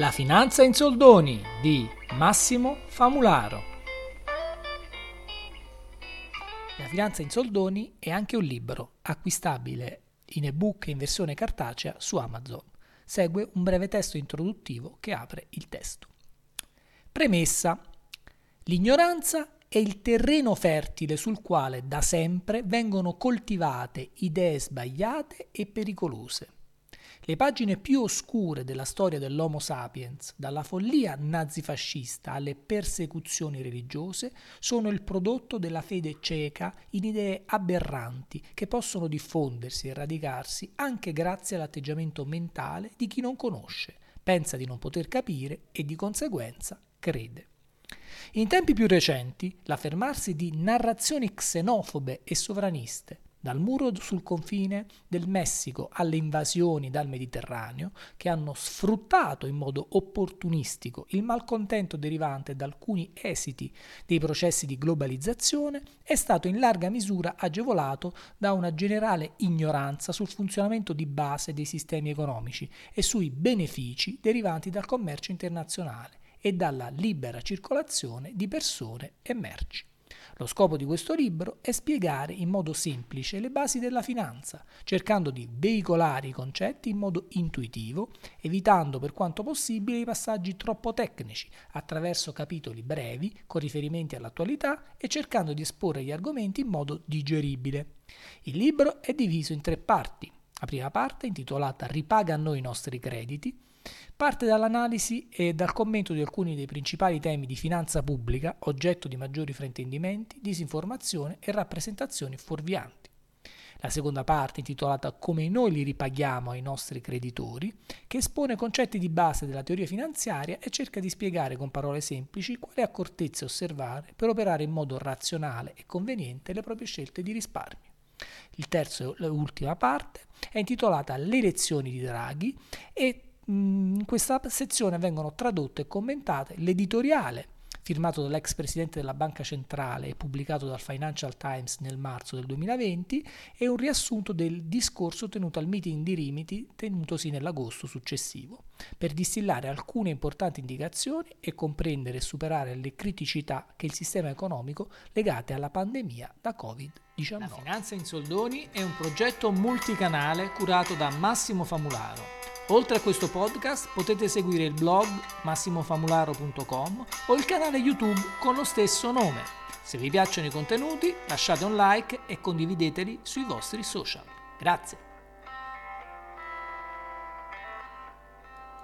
La finanza in soldoni di Massimo Famularo. La finanza in soldoni è anche un libro acquistabile in ebook e in versione cartacea su Amazon. Segue un breve testo introduttivo che apre il testo. Premessa. L'ignoranza è il terreno fertile sul quale da sempre vengono coltivate idee sbagliate e pericolose. Le pagine più oscure della storia dell'Homo sapiens, dalla follia nazifascista alle persecuzioni religiose, sono il prodotto della fede cieca in idee aberranti che possono diffondersi e radicarsi anche grazie all'atteggiamento mentale di chi non conosce, pensa di non poter capire e di conseguenza crede. In tempi più recenti, l'affermarsi di narrazioni xenofobe e sovraniste, dal muro sul confine del Messico alle invasioni dal Mediterraneo, che hanno sfruttato in modo opportunistico il malcontento derivante da alcuni esiti dei processi di globalizzazione, è stato in larga misura agevolato da una generale ignoranza sul funzionamento di base dei sistemi economici e sui benefici derivanti dal commercio internazionale e dalla libera circolazione di persone e merci. Lo scopo di questo libro è spiegare in modo semplice le basi della finanza, cercando di veicolare i concetti in modo intuitivo, evitando per quanto possibile i passaggi troppo tecnici, attraverso capitoli brevi con riferimenti all'attualità e cercando di esporre gli argomenti in modo digeribile. Il libro è diviso in tre parti. La prima parte, intitolata Ripaga a noi i nostri crediti, parte dall'analisi e dal commento di alcuni dei principali temi di finanza pubblica, oggetto di maggiori fraintendimenti, disinformazione e rappresentazioni fuorvianti. La seconda parte, intitolata Come noi li ripaghiamo ai nostri creditori, che espone concetti di base della teoria finanziaria e cerca di spiegare con parole semplici quale accortezze osservare per operare in modo razionale e conveniente le proprie scelte di risparmio. Il terzo e l'ultima parte è intitolata Le lezioni di Draghi e in questa sezione vengono tradotte e commentate l'editoriale firmato dall'ex presidente della Banca Centrale e pubblicato dal Financial Times nel marzo del 2020 e un riassunto del discorso tenuto al meeting di Rimiti tenutosi nell'agosto successivo, per distillare alcune importanti indicazioni e comprendere e superare le criticità che il sistema economico legate alla pandemia da Covid-19. La Finanza in Soldoni è un progetto multicanale curato da Massimo Famularo Oltre a questo podcast potete seguire il blog massimofamularo.com o il canale YouTube con lo stesso nome. Se vi piacciono i contenuti lasciate un like e condivideteli sui vostri social. Grazie.